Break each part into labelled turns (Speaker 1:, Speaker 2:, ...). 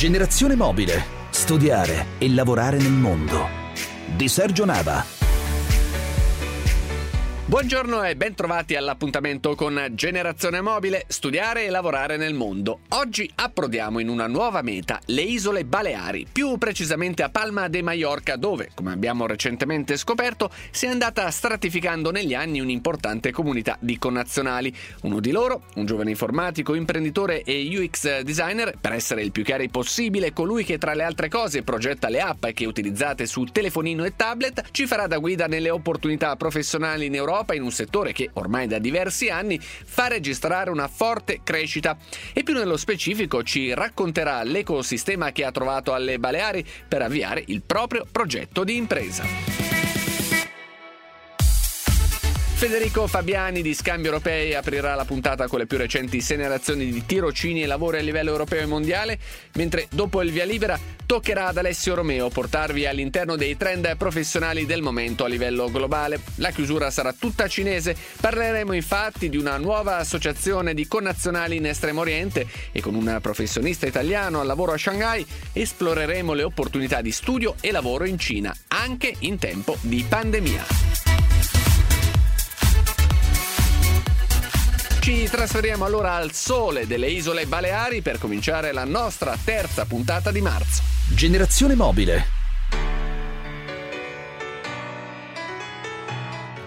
Speaker 1: Generazione mobile. Studiare e lavorare nel mondo. Di Sergio Nava.
Speaker 2: Buongiorno e bentrovati all'appuntamento con Generazione Mobile, studiare e lavorare nel mondo. Oggi approdiamo in una nuova meta, le isole Baleari, più precisamente a Palma de Mallorca, dove, come abbiamo recentemente scoperto, si è andata stratificando negli anni un'importante comunità di connazionali. Uno di loro, un giovane informatico, imprenditore e UX designer, per essere il più chiari possibile, colui che tra le altre cose progetta le app che utilizzate su telefonino e tablet, ci farà da guida nelle opportunità professionali in Europa Europa in un settore che ormai da diversi anni fa registrare una forte crescita e più nello specifico ci racconterà l'ecosistema che ha trovato alle Baleari per avviare il proprio progetto di impresa. Federico Fabiani di Scambi Europei aprirà la puntata con le più recenti segnalazioni di tirocini e lavori a livello europeo e mondiale, mentre dopo il via libera toccherà ad Alessio Romeo portarvi all'interno dei trend professionali del momento a livello globale. La chiusura sarà tutta cinese, parleremo infatti di una nuova associazione di connazionali in Estremo Oriente e con un professionista italiano al lavoro a Shanghai esploreremo le opportunità di studio e lavoro in Cina, anche in tempo di pandemia. Ci trasferiamo allora al sole delle isole Baleari per cominciare la nostra terza puntata di marzo.
Speaker 1: Generazione mobile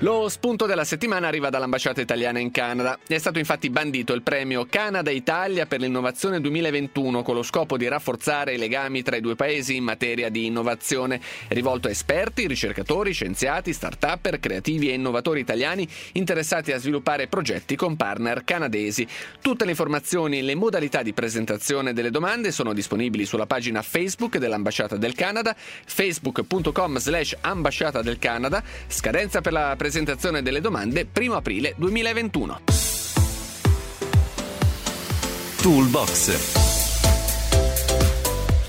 Speaker 2: Lo spunto della settimana arriva dall'ambasciata italiana in Canada. È stato infatti bandito il premio Canada-Italia per l'innovazione 2021 con lo scopo di rafforzare i legami tra i due paesi in materia di innovazione, rivolto a esperti, ricercatori, scienziati, start-upper, creativi e innovatori italiani interessati a sviluppare progetti con partner canadesi. Tutte le informazioni e le modalità di presentazione delle domande sono disponibili sulla pagina Facebook dell'ambasciata del Canada, facebook.com slash ambasciata del Canada, scadenza per la presentazione presentazione delle domande 1 aprile 2021.
Speaker 1: Toolbox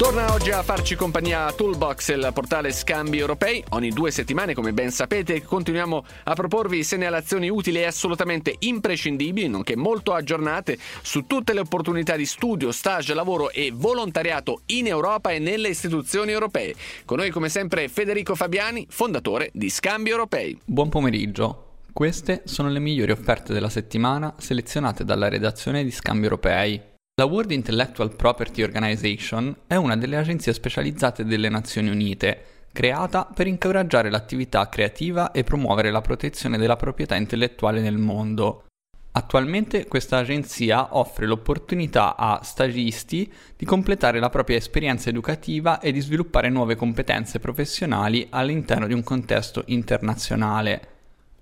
Speaker 2: Torna oggi a farci compagnia Toolbox, il portale Scambi Europei. Ogni due settimane, come ben sapete, continuiamo a proporvi segnalazioni utili e assolutamente imprescindibili, nonché molto aggiornate su tutte le opportunità di studio, stage, lavoro e volontariato in Europa e nelle istituzioni europee. Con noi, come sempre, Federico Fabiani, fondatore di Scambi Europei.
Speaker 3: Buon pomeriggio. Queste sono le migliori offerte della settimana selezionate dalla redazione di Scambi Europei. La World Intellectual Property Organization è una delle agenzie specializzate delle Nazioni Unite, creata per incoraggiare l'attività creativa e promuovere la protezione della proprietà intellettuale nel mondo. Attualmente questa agenzia offre l'opportunità a stagisti di completare la propria esperienza educativa e di sviluppare nuove competenze professionali all'interno di un contesto internazionale.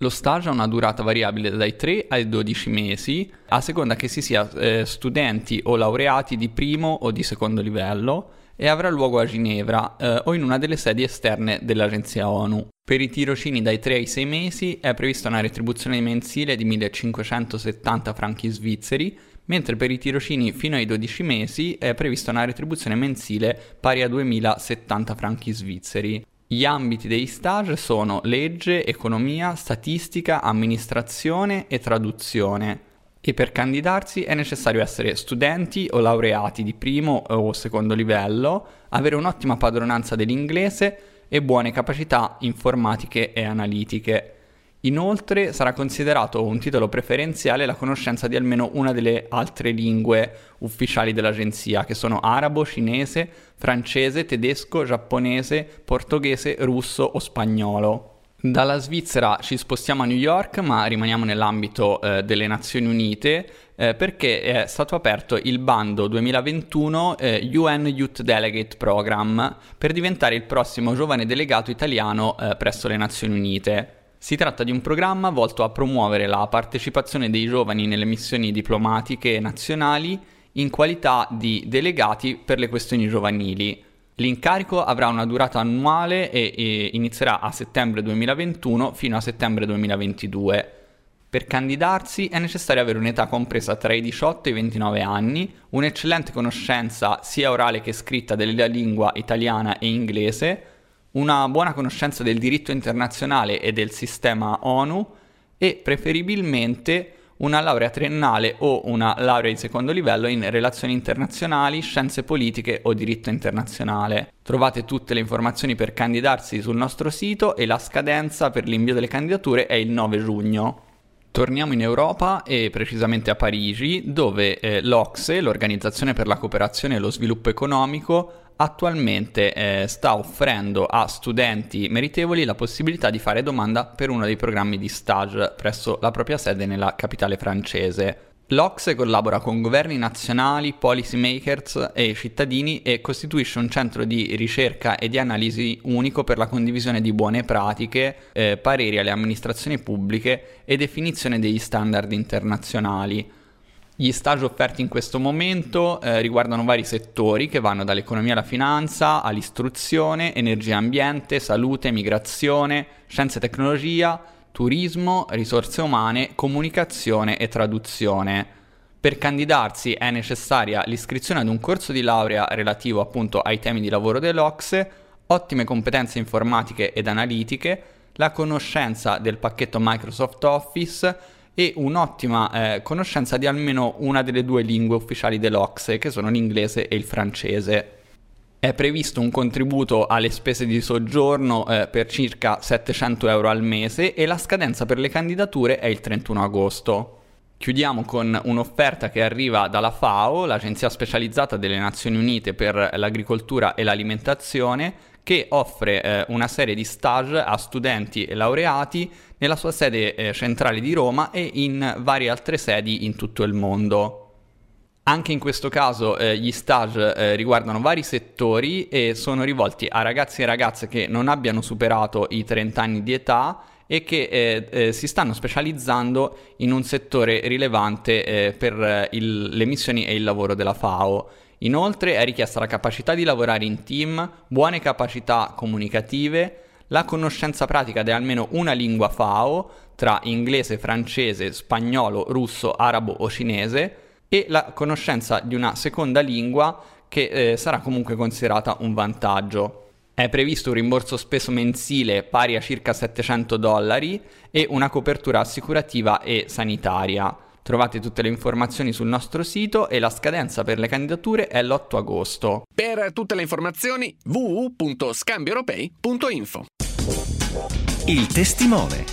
Speaker 3: Lo stage ha una durata variabile dai 3 ai 12 mesi, a seconda che si sia eh, studenti o laureati di primo o di secondo livello e avrà luogo a Ginevra eh, o in una delle sedi esterne dell'agenzia ONU. Per i tirocini dai 3 ai 6 mesi è prevista una retribuzione mensile di 1570 franchi svizzeri, mentre per i tirocini fino ai 12 mesi è prevista una retribuzione mensile pari a 2070 franchi svizzeri. Gli ambiti dei stage sono legge, economia, statistica, amministrazione e traduzione. E per candidarsi è necessario essere studenti o laureati di primo o secondo livello, avere un'ottima padronanza dell'inglese e buone capacità informatiche e analitiche. Inoltre sarà considerato un titolo preferenziale la conoscenza di almeno una delle altre lingue ufficiali dell'agenzia, che sono arabo, cinese, francese, tedesco, giapponese, portoghese, russo o spagnolo. Dalla Svizzera ci spostiamo a New York, ma rimaniamo nell'ambito eh, delle Nazioni Unite eh, perché è stato aperto il bando 2021 eh, UN Youth Delegate Program per diventare il prossimo giovane delegato italiano eh, presso le Nazioni Unite. Si tratta di un programma volto a promuovere la partecipazione dei giovani nelle missioni diplomatiche nazionali in qualità di delegati per le questioni giovanili. L'incarico avrà una durata annuale e, e inizierà a settembre 2021 fino a settembre 2022. Per candidarsi è necessario avere un'età compresa tra i 18 e i 29 anni, un'eccellente conoscenza sia orale che scritta della lingua italiana e inglese, una buona conoscenza del diritto internazionale e del sistema ONU e preferibilmente una laurea triennale o una laurea di secondo livello in relazioni internazionali, scienze politiche o diritto internazionale. Trovate tutte le informazioni per candidarsi sul nostro sito e la scadenza per l'invio delle candidature è il 9 giugno. Torniamo in Europa e precisamente a Parigi, dove eh, l'Ocse, l'Organizzazione per la cooperazione e lo sviluppo economico, attualmente eh, sta offrendo a studenti meritevoli la possibilità di fare domanda per uno dei programmi di stage presso la propria sede nella capitale francese. L'Ocse collabora con governi nazionali, policy makers e cittadini e costituisce un centro di ricerca e di analisi unico per la condivisione di buone pratiche, eh, pareri alle amministrazioni pubbliche e definizione degli standard internazionali. Gli stage offerti in questo momento eh, riguardano vari settori che vanno dall'economia alla finanza, all'istruzione, energia e ambiente, salute, migrazione, scienze e tecnologia, turismo, risorse umane, comunicazione e traduzione. Per candidarsi è necessaria l'iscrizione ad un corso di laurea relativo appunto ai temi di lavoro dell'Ocse, ottime competenze informatiche ed analitiche, la conoscenza del pacchetto Microsoft Office, e un'ottima eh, conoscenza di almeno una delle due lingue ufficiali dell'Ocse, che sono l'inglese e il francese. È previsto un contributo alle spese di soggiorno eh, per circa 700 euro al mese e la scadenza per le candidature è il 31 agosto. Chiudiamo con un'offerta che arriva dalla FAO, l'agenzia specializzata delle Nazioni Unite per l'agricoltura e l'alimentazione, che offre eh, una serie di stage a studenti e laureati nella sua sede eh, centrale di Roma e in varie altre sedi in tutto il mondo. Anche in questo caso eh, gli stage eh, riguardano vari settori e sono rivolti a ragazzi e ragazze che non abbiano superato i 30 anni di età e che eh, eh, si stanno specializzando in un settore rilevante eh, per il, le missioni e il lavoro della FAO. Inoltre è richiesta la capacità di lavorare in team, buone capacità comunicative, la conoscenza pratica di almeno una lingua FAO tra inglese, francese, spagnolo, russo, arabo o cinese e la conoscenza di una seconda lingua che eh, sarà comunque considerata un vantaggio. È previsto un rimborso speso mensile pari a circa 700 dollari e una copertura assicurativa e sanitaria. Trovate tutte le informazioni sul nostro sito e la scadenza per le candidature è l'8 agosto.
Speaker 2: Per tutte le informazioni www.scambioeuropei.info.
Speaker 1: Il testimone.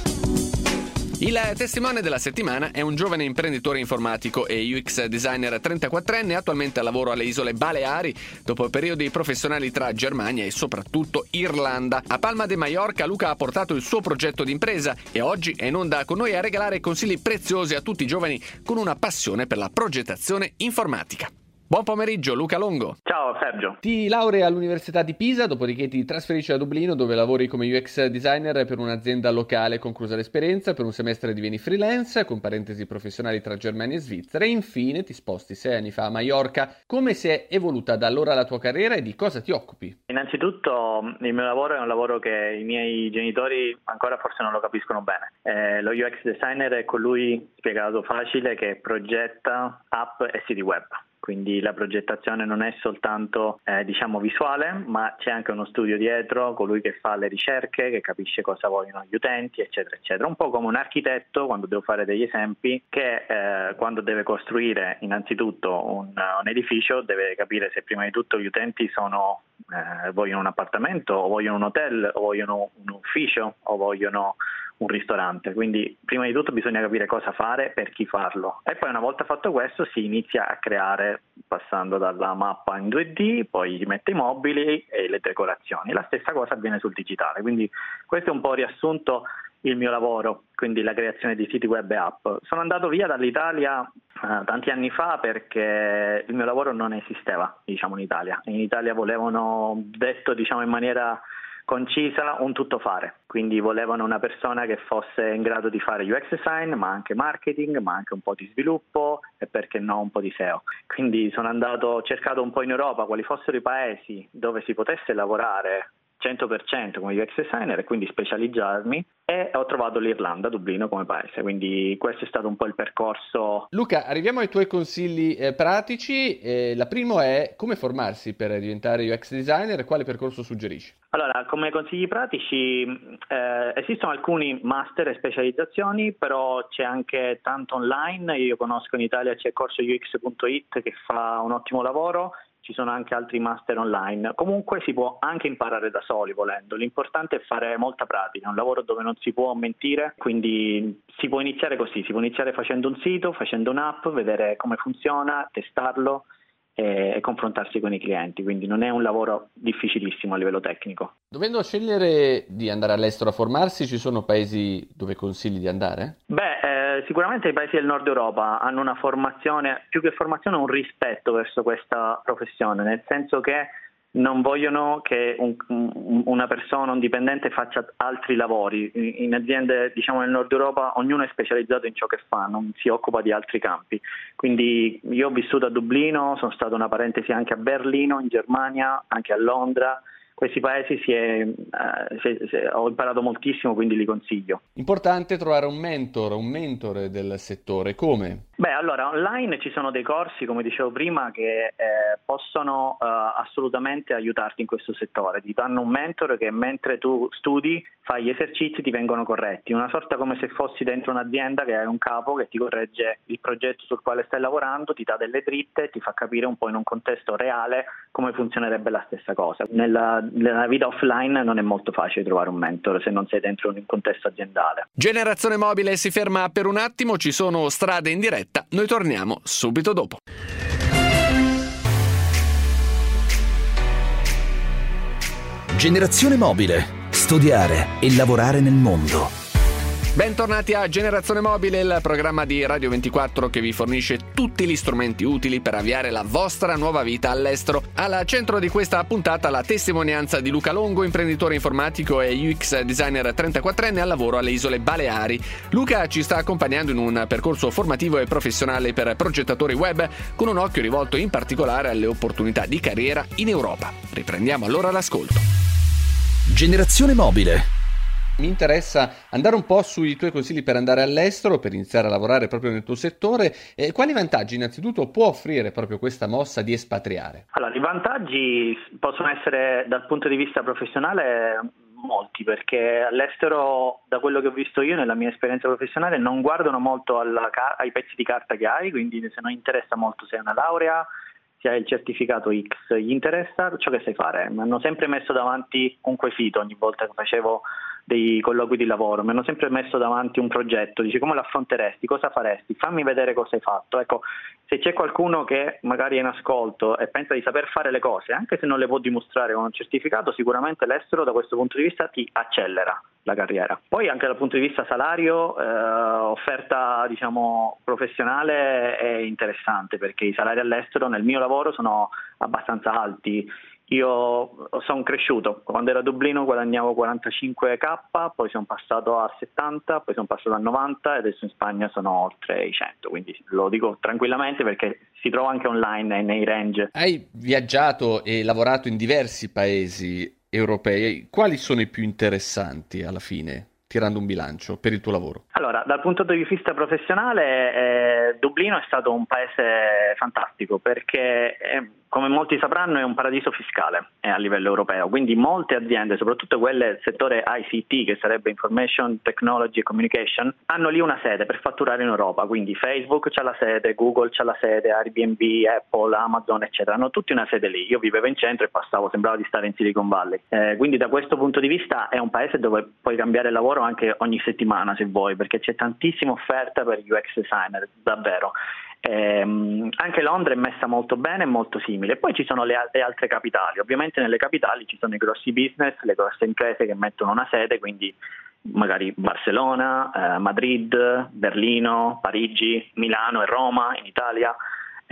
Speaker 2: Il testimone della settimana è un giovane imprenditore informatico e UX designer 34enne, attualmente a lavoro alle isole Baleari, dopo periodi professionali tra Germania e soprattutto Irlanda. A Palma de Mallorca Luca ha portato il suo progetto d'impresa e oggi è in onda con noi a regalare consigli preziosi a tutti i giovani con una passione per la progettazione informatica. Buon pomeriggio Luca Longo.
Speaker 4: Ciao Sergio.
Speaker 2: Ti laurei all'Università di Pisa, dopodiché ti trasferisci a Dublino dove lavori come UX designer per un'azienda locale conclusa l'esperienza, per un semestre divieni freelance, con parentesi professionali tra Germania e Svizzera e infine ti sposti sei anni fa a Mallorca. Come si è evoluta da allora la tua carriera e di cosa ti occupi?
Speaker 4: Innanzitutto il mio lavoro è un lavoro che i miei genitori ancora forse non lo capiscono bene. Eh, lo UX designer è colui, spiegato facile, che progetta app e siti web quindi la progettazione non è soltanto eh, diciamo visuale, ma c'è anche uno studio dietro, colui che fa le ricerche, che capisce cosa vogliono gli utenti, eccetera, eccetera. Un po' come un architetto, quando devo fare degli esempi, che eh, quando deve costruire innanzitutto un, un, edificio deve capire se prima di tutto gli utenti sono, eh, vogliono un appartamento, o vogliono un hotel, o vogliono un ufficio, o vogliono un ristorante, quindi prima di tutto bisogna capire cosa fare, per chi farlo e poi una volta fatto questo si inizia a creare passando dalla mappa in 2D, poi si mette i mobili e le decorazioni. La stessa cosa avviene sul digitale, quindi questo è un po' riassunto il mio lavoro, quindi la creazione di siti web e app. Sono andato via dall'Italia eh, tanti anni fa perché il mio lavoro non esisteva, diciamo, in Italia. In Italia volevano, detto diciamo, in maniera concisa un tuttofare, quindi volevano una persona che fosse in grado di fare UX design, ma anche marketing, ma anche un po' di sviluppo e perché no un po' di SEO. Quindi sono andato, ho cercato un po' in Europa quali fossero i paesi dove si potesse lavorare 100% come UX designer e quindi specializzarmi e ho trovato l'Irlanda, Dublino come paese, quindi questo è stato un po' il percorso.
Speaker 2: Luca, arriviamo ai tuoi consigli eh, pratici. Eh, la prima è come formarsi per diventare UX designer e quale percorso suggerisci?
Speaker 4: Allora, come consigli pratici eh, esistono alcuni master e specializzazioni, però c'è anche tanto online, io conosco in Italia c'è corsoux.it che fa un ottimo lavoro ci sono anche altri master online. Comunque si può anche imparare da soli volendo, l'importante è fare molta pratica, è un lavoro dove non si può mentire, quindi si può iniziare così, si può iniziare facendo un sito, facendo un'app, vedere come funziona, testarlo e, e confrontarsi con i clienti, quindi non è un lavoro difficilissimo a livello tecnico.
Speaker 2: Dovendo scegliere di andare all'estero a formarsi, ci sono paesi dove consigli di andare?
Speaker 4: Beh, eh, sicuramente i paesi del nord Europa hanno una formazione, più che formazione, un rispetto verso questa professione, nel senso che non vogliono che un, una persona, un dipendente faccia altri lavori. In aziende diciamo nel nord Europa ognuno è specializzato in ciò che fa, non si occupa di altri campi. Quindi io ho vissuto a Dublino, sono stato una parentesi anche a Berlino, in Germania, anche a Londra questi paesi si è, uh, si si ho imparato moltissimo, quindi li consiglio.
Speaker 2: Importante trovare un mentor, un mentore del settore. Come?
Speaker 4: Beh, allora, online ci sono dei corsi, come dicevo prima, che eh, possono uh, assolutamente aiutarti in questo settore. Ti danno un mentore che mentre tu studi fai gli esercizi ti vengono corretti, una sorta come se fossi dentro un'azienda che hai un capo che ti corregge il progetto sul quale stai lavorando, ti dà delle dritte, ti fa capire un po' in un contesto reale come funzionerebbe la stessa cosa. Nella nella vita offline non è molto facile trovare un mentor se non sei dentro un contesto aziendale.
Speaker 2: Generazione mobile si ferma per un attimo, ci sono strade in diretta, noi torniamo subito dopo.
Speaker 1: Generazione mobile. Studiare e lavorare nel mondo.
Speaker 2: Bentornati a Generazione Mobile, il programma di Radio 24 che vi fornisce tutti gli strumenti utili per avviare la vostra nuova vita all'estero. Al centro di questa puntata la testimonianza di Luca Longo, imprenditore informatico e UX designer 34enne al lavoro alle isole Baleari. Luca ci sta accompagnando in un percorso formativo e professionale per progettatori web con un occhio rivolto in particolare alle opportunità di carriera in Europa. Riprendiamo allora l'ascolto.
Speaker 1: Generazione Mobile
Speaker 2: mi interessa andare un po' sui tuoi consigli per andare all'estero, per iniziare a lavorare proprio nel tuo settore. Eh, quali vantaggi innanzitutto può offrire proprio questa mossa di espatriare?
Speaker 4: Allora, i vantaggi possono essere dal punto di vista professionale molti perché all'estero, da quello che ho visto io nella mia esperienza professionale, non guardano molto alla, ai pezzi di carta che hai, quindi se non interessa molto se hai una laurea, se hai il certificato X, gli interessa ciò che sai fare. Mi hanno sempre messo davanti un quesito ogni volta che facevo dei colloqui di lavoro, mi hanno sempre messo davanti un progetto, dici come lo affronteresti, cosa faresti, fammi vedere cosa hai fatto. Ecco, se c'è qualcuno che magari è in ascolto e pensa di saper fare le cose, anche se non le può dimostrare con un certificato, sicuramente l'estero da questo punto di vista ti accelera la carriera. Poi anche dal punto di vista salario, eh, offerta diciamo, professionale è interessante perché i salari all'estero nel mio lavoro sono abbastanza alti. Io sono cresciuto, quando ero a Dublino guadagnavo 45k, poi sono passato a 70, poi sono passato a 90 e adesso in Spagna sono oltre i 100, quindi lo dico tranquillamente perché si trova anche online nei range.
Speaker 2: Hai viaggiato e lavorato in diversi paesi europei, quali sono i più interessanti alla fine? Tirando un bilancio per il tuo lavoro?
Speaker 4: Allora, dal punto di vista professionale, eh, Dublino è stato un paese fantastico perché eh, come molti sapranno è un paradiso fiscale eh, a livello europeo, quindi molte aziende, soprattutto quelle del settore ICT, che sarebbe Information Technology e Communication, hanno lì una sede per fatturare in Europa, quindi Facebook c'ha la sede, Google c'ha la sede, Airbnb, Apple, Amazon, eccetera, hanno tutti una sede lì. Io vivevo in centro e passavo, sembrava di stare in Silicon Valley. Eh, quindi da questo punto di vista è un paese dove puoi cambiare lavoro anche ogni settimana se vuoi, perché c'è tantissima offerta per UX designer, davvero. Eh, anche Londra è messa molto bene e molto simile. Poi ci sono le, le, altre capitali. Ovviamente nelle capitali ci sono i grossi business, le grosse imprese che mettono una sede, quindi magari Barcellona, eh, Madrid, Berlino, Parigi, Milano e Roma in Italia.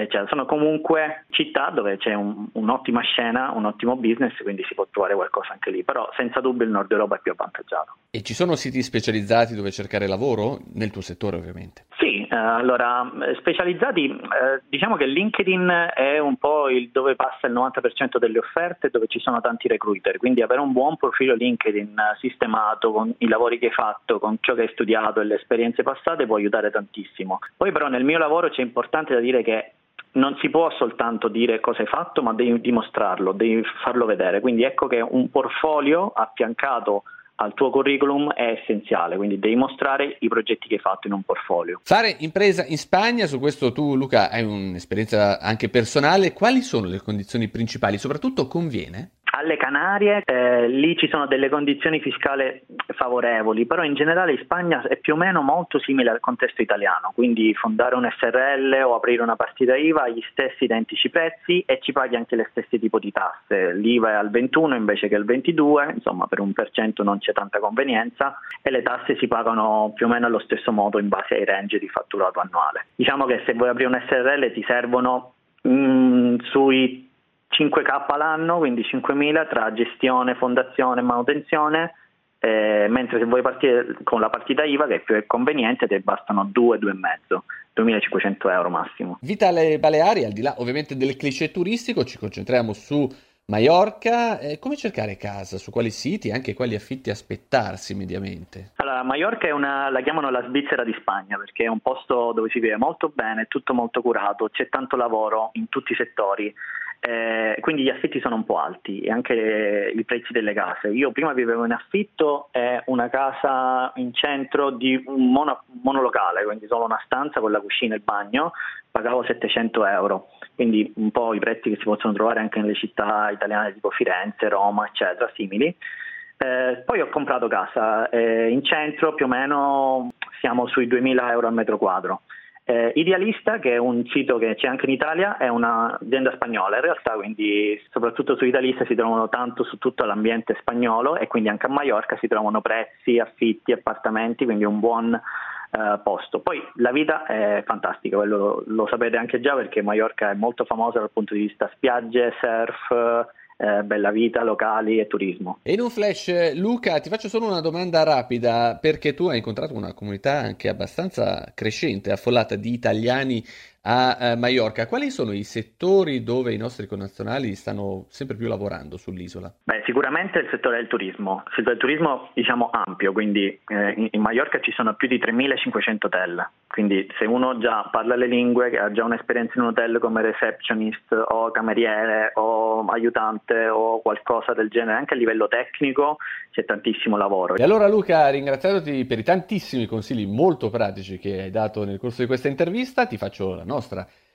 Speaker 4: Cioè, sono comunque città dove c'è un, un'ottima scena, un ottimo business, quindi si può trovare qualcosa anche lì, però senza dubbio il nord Europa è più avvantaggiato.
Speaker 2: E ci sono siti specializzati dove cercare lavoro? Nel tuo settore ovviamente.
Speaker 4: Sì, eh, allora specializzati, eh, diciamo che LinkedIn è un po' il, dove passa il 90% delle offerte, dove ci sono tanti recruiter, quindi avere un buon profilo LinkedIn sistemato con i lavori che hai fatto, con ciò che hai studiato e le esperienze passate può aiutare tantissimo. Poi però nel mio lavoro c'è importante da dire che non si può soltanto dire cosa hai fatto, ma devi dimostrarlo, devi farlo vedere. Quindi ecco che un portfolio affiancato al tuo curriculum è essenziale, quindi devi mostrare i progetti che hai fatto in un portfolio.
Speaker 2: Fare impresa in Spagna, su questo tu Luca hai un'esperienza anche personale, quali sono le condizioni principali? Soprattutto conviene?
Speaker 4: Alle Canarie eh, lì ci sono delle condizioni fiscali favorevoli, però in generale in Spagna è più o meno molto simile al contesto italiano, quindi fondare un SRL o aprire una partita IVA ha gli stessi identici prezzi e ci paghi anche le stesse tipo di tasse. L'IVA è al 21 invece che al 22, insomma per un per cento non c'è tanta convenienza e le tasse si pagano più o meno allo stesso modo in base ai range di fatturato annuale. Diciamo che se vuoi aprire un SRL ti servono mm, sui 5k l'anno, quindi 5.000 tra gestione, fondazione e manutenzione, eh, mentre se vuoi partire con la partita IVA che è più conveniente ti bastano 2, 2,5, 2.500 euro massimo.
Speaker 2: Vita alle Baleari, al di là ovviamente del cliché turistico, ci concentriamo su Maiorca, eh, come cercare casa? Su quali siti? Anche quali affitti aspettarsi mediamente?
Speaker 4: Allora, Maiorca è una, la chiamano la Svizzera di Spagna perché è un posto dove si vive molto bene, tutto molto curato, c'è tanto lavoro in tutti i settori. Eh, quindi gli affitti sono un po' alti e anche i prezzi delle case. Io prima vivevo in affitto e una casa in centro di un mono, monolocale, quindi solo una stanza con la cucina e il bagno, pagavo 700 euro, quindi un po' i prezzi che si possono trovare anche nelle città italiane tipo Firenze, Roma, eccetera, simili. Eh, poi ho comprato casa eh, in centro, più o meno siamo sui 2000 euro al metro quadro. Eh, Idealista, che è un sito che c'è anche in Italia, è un'azienda spagnola in realtà, quindi soprattutto su Idealista si trovano tanto su tutto l'ambiente spagnolo e quindi anche a Mallorca si trovano prezzi, affitti, appartamenti, quindi un buon eh, posto. Poi la vita è fantastica, lo, lo sapete anche già perché Mallorca è molto famosa dal punto di vista spiagge, surf, eh, bella vita, locali e turismo.
Speaker 2: E in un flash, Luca, ti faccio solo una domanda rapida, perché tu hai incontrato una comunità anche abbastanza crescente, affollata di italiani a eh, Mallorca. Quali sono i settori dove i nostri connazionali stanno sempre più lavorando sull'isola?
Speaker 4: Beh, sicuramente il settore del turismo. Il settore del turismo diciamo ampio, quindi eh, in, Mallorca ci sono più di 3.500 hotel. Quindi se uno già parla le lingue, ha già un'esperienza in un hotel come receptionist o cameriere o aiutante o qualcosa del genere, anche a livello tecnico c'è tantissimo lavoro.
Speaker 2: E allora Luca, ringraziandoti per i tantissimi consigli molto pratici che hai dato nel corso di questa intervista, ti faccio la nostra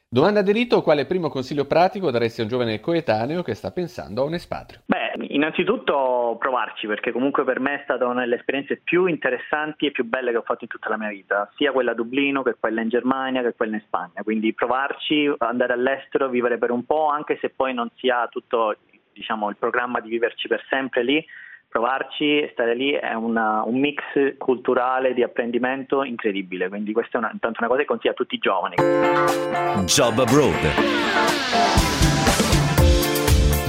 Speaker 2: Domanda di rito, quale primo consiglio pratico daresti a un giovane coetaneo che sta pensando a un espatrio?
Speaker 4: Beh, innanzitutto provarci, perché comunque per me è stata una delle esperienze più interessanti e più belle che ho fatto in tutta la mia vita, sia quella a Dublino che quella in Germania che quella in Spagna. Quindi provarci, andare all'estero, vivere per un po', anche se poi non si ha tutto diciamo, il programma di viverci per sempre lì, provarci, stare lì è una, un mix culturale di apprendimento incredibile, quindi questa è una, intanto una cosa che consiglio a tutti i giovani. Job Abroad.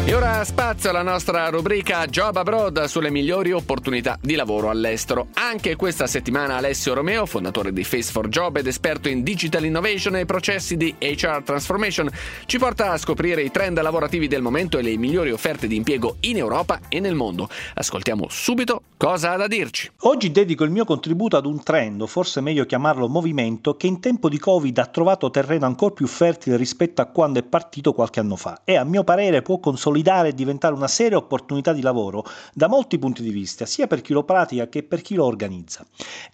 Speaker 2: E ora spazio alla nostra rubrica Job Abroad sulle migliori opportunità di lavoro all'estero. Anche questa settimana Alessio Romeo, fondatore di Face for Job ed esperto in digital innovation e processi di HR transformation, ci porta a scoprire i trend lavorativi del momento e le migliori offerte di impiego in Europa e nel mondo. Ascoltiamo subito cosa ha da dirci.
Speaker 5: Oggi dedico il mio contributo ad un trend, o forse meglio chiamarlo movimento, che in tempo di Covid ha trovato terreno ancora più fertile rispetto a quando è partito qualche anno fa e a mio parere può consolidare consolidare e diventare una seria opportunità di lavoro da molti punti di vista, sia per chi lo pratica che per chi lo organizza.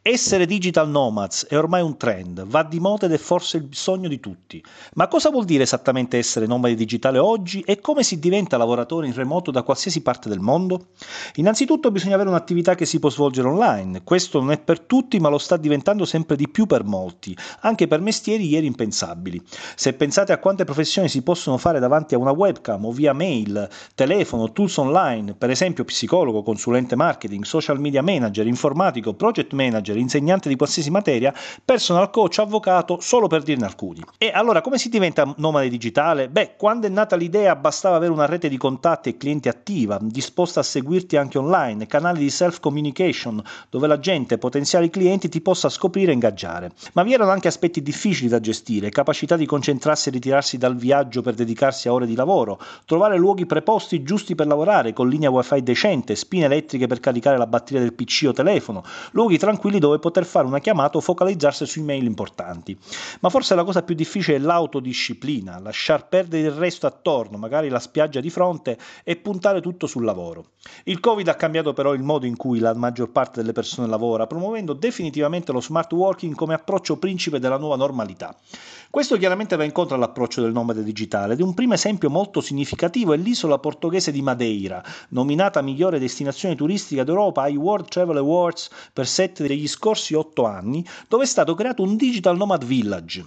Speaker 5: Essere digital nomads è ormai un trend, va di moda ed è forse il sogno di tutti. Ma cosa vuol dire esattamente essere nomadi digitale oggi e come si diventa lavoratore in remoto da qualsiasi parte del mondo? Innanzitutto bisogna avere un'attività che si può svolgere online. Questo non è per tutti, ma lo sta diventando sempre di più per molti, anche per mestieri ieri impensabili. Se pensate a quante professioni si possono fare davanti a una webcam o via mail, telefono, tools online, per esempio psicologo, consulente marketing, social media manager, informatico, project manager, insegnante di qualsiasi materia, personal coach, avvocato, solo per dirne alcuni. E allora come si diventa nomade digitale? Beh, quando è nata l'idea bastava avere una rete di contatti e clienti attiva, disposta a seguirti anche online, canali di self-communication dove la gente, potenziali clienti ti possa scoprire e ingaggiare. Ma vi erano anche aspetti difficili da gestire, capacità di concentrarsi e ritirarsi dal viaggio per dedicarsi a ore di lavoro, trovare luoghi preposti giusti per lavorare, con linea wifi decente, spine elettriche per caricare la batteria del PC o telefono, luoghi tranquilli dove poter fare una chiamata o focalizzarsi sui mail importanti. Ma forse la cosa più difficile è l'autodisciplina, lasciar perdere il resto attorno, magari la spiaggia di fronte, e puntare tutto sul lavoro. Il Covid ha cambiato però il modo in cui la maggior parte delle persone lavora, promuovendo definitivamente lo smart working come approccio principe della nuova normalità. Questo chiaramente va incontro all'approccio del nomade digitale ed un primo esempio molto significativo è l'isola portoghese di Madeira, nominata migliore destinazione turistica d'Europa ai World Travel Awards per sette degli scorsi otto anni, dove è stato creato un Digital Nomad Village.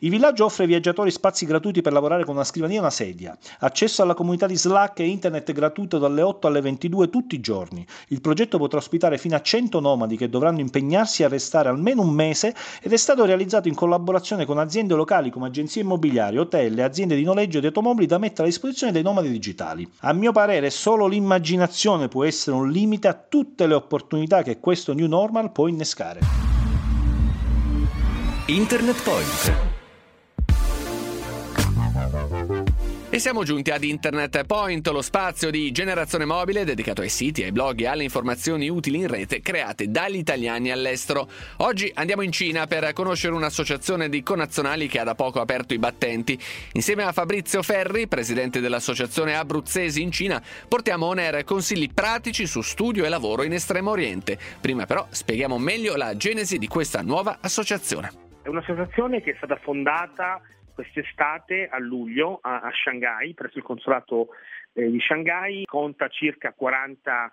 Speaker 5: Il villaggio offre ai viaggiatori spazi gratuiti per lavorare con una scrivania e una sedia, accesso alla comunità di Slack e internet gratuito dalle 8 alle 22 tutti i giorni. Il progetto potrà ospitare fino a 100 nomadi che dovranno impegnarsi a restare almeno un mese ed è stato realizzato in collaborazione con aziende locali come agenzie immobiliari, hotel e aziende di noleggio di automobili da mettere a disposizione dei nomadi digitali. A mio parere solo l'immaginazione può essere un limite a tutte le opportunità che questo new normal può innescare.
Speaker 1: Internet Point.
Speaker 2: E siamo giunti ad Internet Point, lo spazio di generazione mobile dedicato ai siti, ai blog e alle informazioni utili in rete create dagli italiani all'estero. Oggi andiamo in Cina per conoscere un'associazione di connazionali che ha da poco aperto i battenti. Insieme a Fabrizio Ferri, presidente dell'associazione Abruzzesi in Cina, portiamo on air consigli pratici su studio e lavoro in Estremo Oriente. Prima però spieghiamo meglio la genesi di questa nuova associazione.
Speaker 6: È un'associazione che è stata fondata quest'estate a luglio a, a Shanghai, presso il consolato eh, di Shanghai, conta circa 40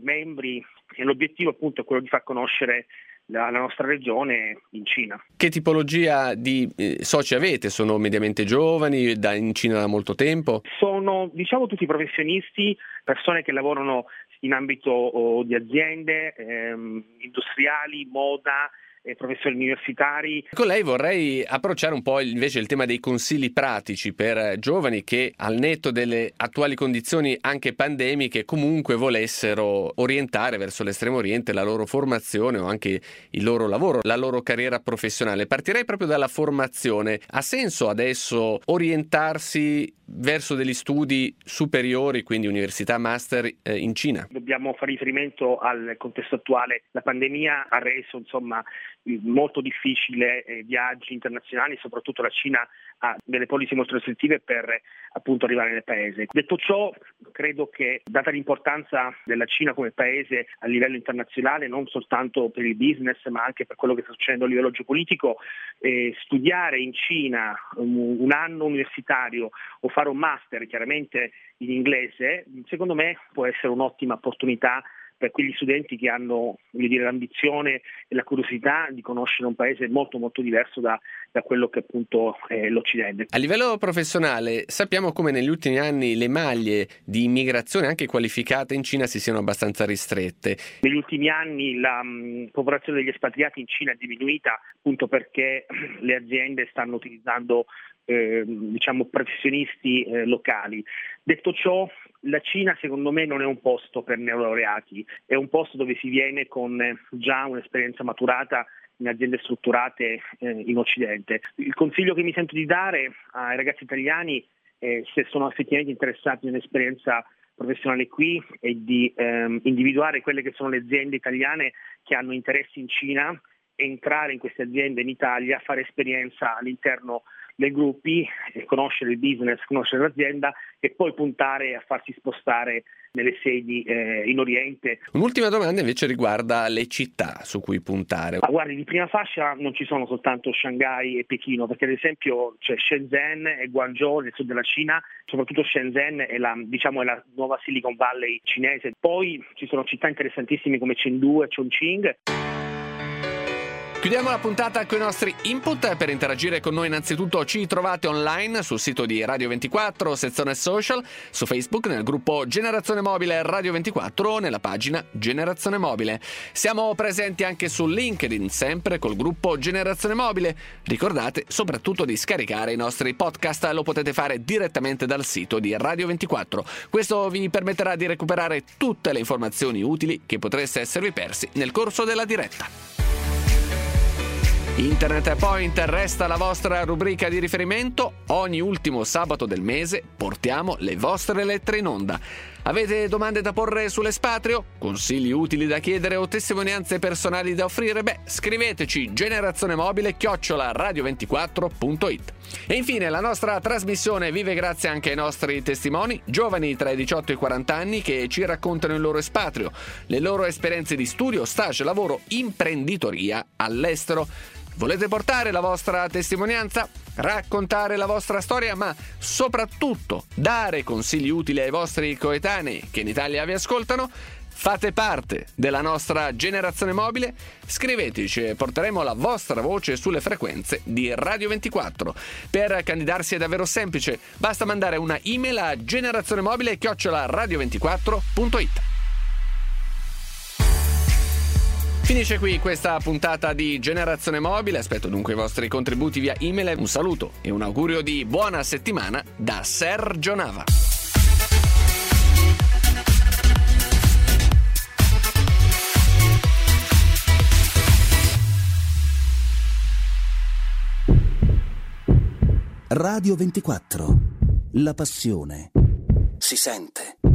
Speaker 6: membri e l'obiettivo appunto è quello di far conoscere la, la nostra regione in Cina.
Speaker 2: Che tipologia di eh, soci avete? Sono mediamente giovani, da, in Cina da molto tempo?
Speaker 6: Sono diciamo tutti professionisti, persone che lavorano in ambito oh, di aziende, ehm, industriali, moda, professori universitari.
Speaker 2: Con lei vorrei approcciare un po' invece il tema dei consigli pratici per giovani che al netto delle attuali condizioni anche pandemiche comunque volessero orientare verso l'estremo oriente la loro formazione o anche il loro lavoro, la loro carriera professionale. Partirei proprio dalla formazione. Ha senso adesso orientarsi verso degli studi superiori, quindi università, master eh, in Cina?
Speaker 6: Dobbiamo fare riferimento al contesto attuale. La pandemia ha reso insomma, molto difficile eh, viaggi internazionali, soprattutto la Cina ha delle policy molto restrittive per appunto arrivare nel paese. Detto ciò, credo che data l'importanza della Cina come paese a livello internazionale, non soltanto per il business ma anche per quello che sta succedendo a livello geopolitico, eh, studiare in Cina un, un anno universitario o fare un master chiaramente in inglese, secondo me può essere un'ottima opportunità per quegli studenti che hanno dire, l'ambizione e la curiosità di conoscere un paese molto molto diverso da, da quello che appunto è l'Occidente.
Speaker 2: A livello professionale sappiamo come negli ultimi anni le maglie di immigrazione anche qualificate in Cina si siano abbastanza ristrette.
Speaker 6: Negli ultimi anni la mh, popolazione degli espatriati in Cina è diminuita appunto perché le aziende stanno utilizzando eh, diciamo professionisti eh, locali. Detto ciò, la Cina secondo me non è un posto per neolaureati, è un posto dove si viene con eh, già un'esperienza maturata in aziende strutturate eh, in Occidente. Il consiglio che mi sento di dare ai ragazzi italiani, se sono effettivamente interessati in un'esperienza professionale qui, è di ehm, individuare quelle che sono le aziende italiane che hanno interessi in Cina, entrare in queste aziende in Italia, fare esperienza all'interno dei gruppi, conoscere il business, conoscere l'azienda e poi puntare a farsi spostare nelle sedi eh, in Oriente.
Speaker 2: Un'ultima domanda invece riguarda le città su cui puntare.
Speaker 6: Ma guardi, di prima fascia non ci sono soltanto Shanghai e Pechino, perché ad esempio c'è Shenzhen e Guangzhou nel sud della Cina, soprattutto Shenzhen è la, diciamo, è la nuova Silicon Valley cinese. Poi ci sono città interessantissime come Chengdu e Chongqing.
Speaker 2: Chiudiamo la puntata con i nostri input. Per interagire con noi innanzitutto ci trovate online sul sito di Radio 24, sezione social, su Facebook nel gruppo Generazione Mobile Radio 24 o nella pagina Generazione Mobile. Siamo presenti anche su LinkedIn, sempre col gruppo Generazione Mobile. Ricordate soprattutto di scaricare i nostri podcast, lo potete fare direttamente dal sito di Radio 24. Questo vi permetterà di recuperare tutte le informazioni utili che potreste esservi persi nel corso della diretta. Internet Point resta la vostra rubrica di riferimento. Ogni ultimo sabato del mese portiamo le vostre lettere in onda. Avete domande da porre sull'espatrio? Consigli utili da chiedere o testimonianze personali da offrire? Beh, scriveteci generazione mobile chiocciola radio24.it. E infine la nostra trasmissione vive grazie anche ai nostri testimoni, giovani tra i 18 e i 40 anni che ci raccontano il loro espatrio, le loro esperienze di studio, stage, lavoro, imprenditoria all'estero. Volete portare la vostra testimonianza? Raccontare la vostra storia, ma soprattutto dare consigli utili ai vostri coetanei che in Italia vi ascoltano? Fate parte della nostra generazione mobile? Scriveteci e porteremo la vostra voce sulle frequenze di Radio 24. Per candidarsi è davvero semplice, basta mandare una email a generazionemobile-radio24.it. Finisce qui questa puntata di Generazione Mobile, aspetto dunque i vostri contributi via email, un saluto e un augurio di buona settimana da Sergio Nava.
Speaker 1: Radio 24. La passione. Si sente.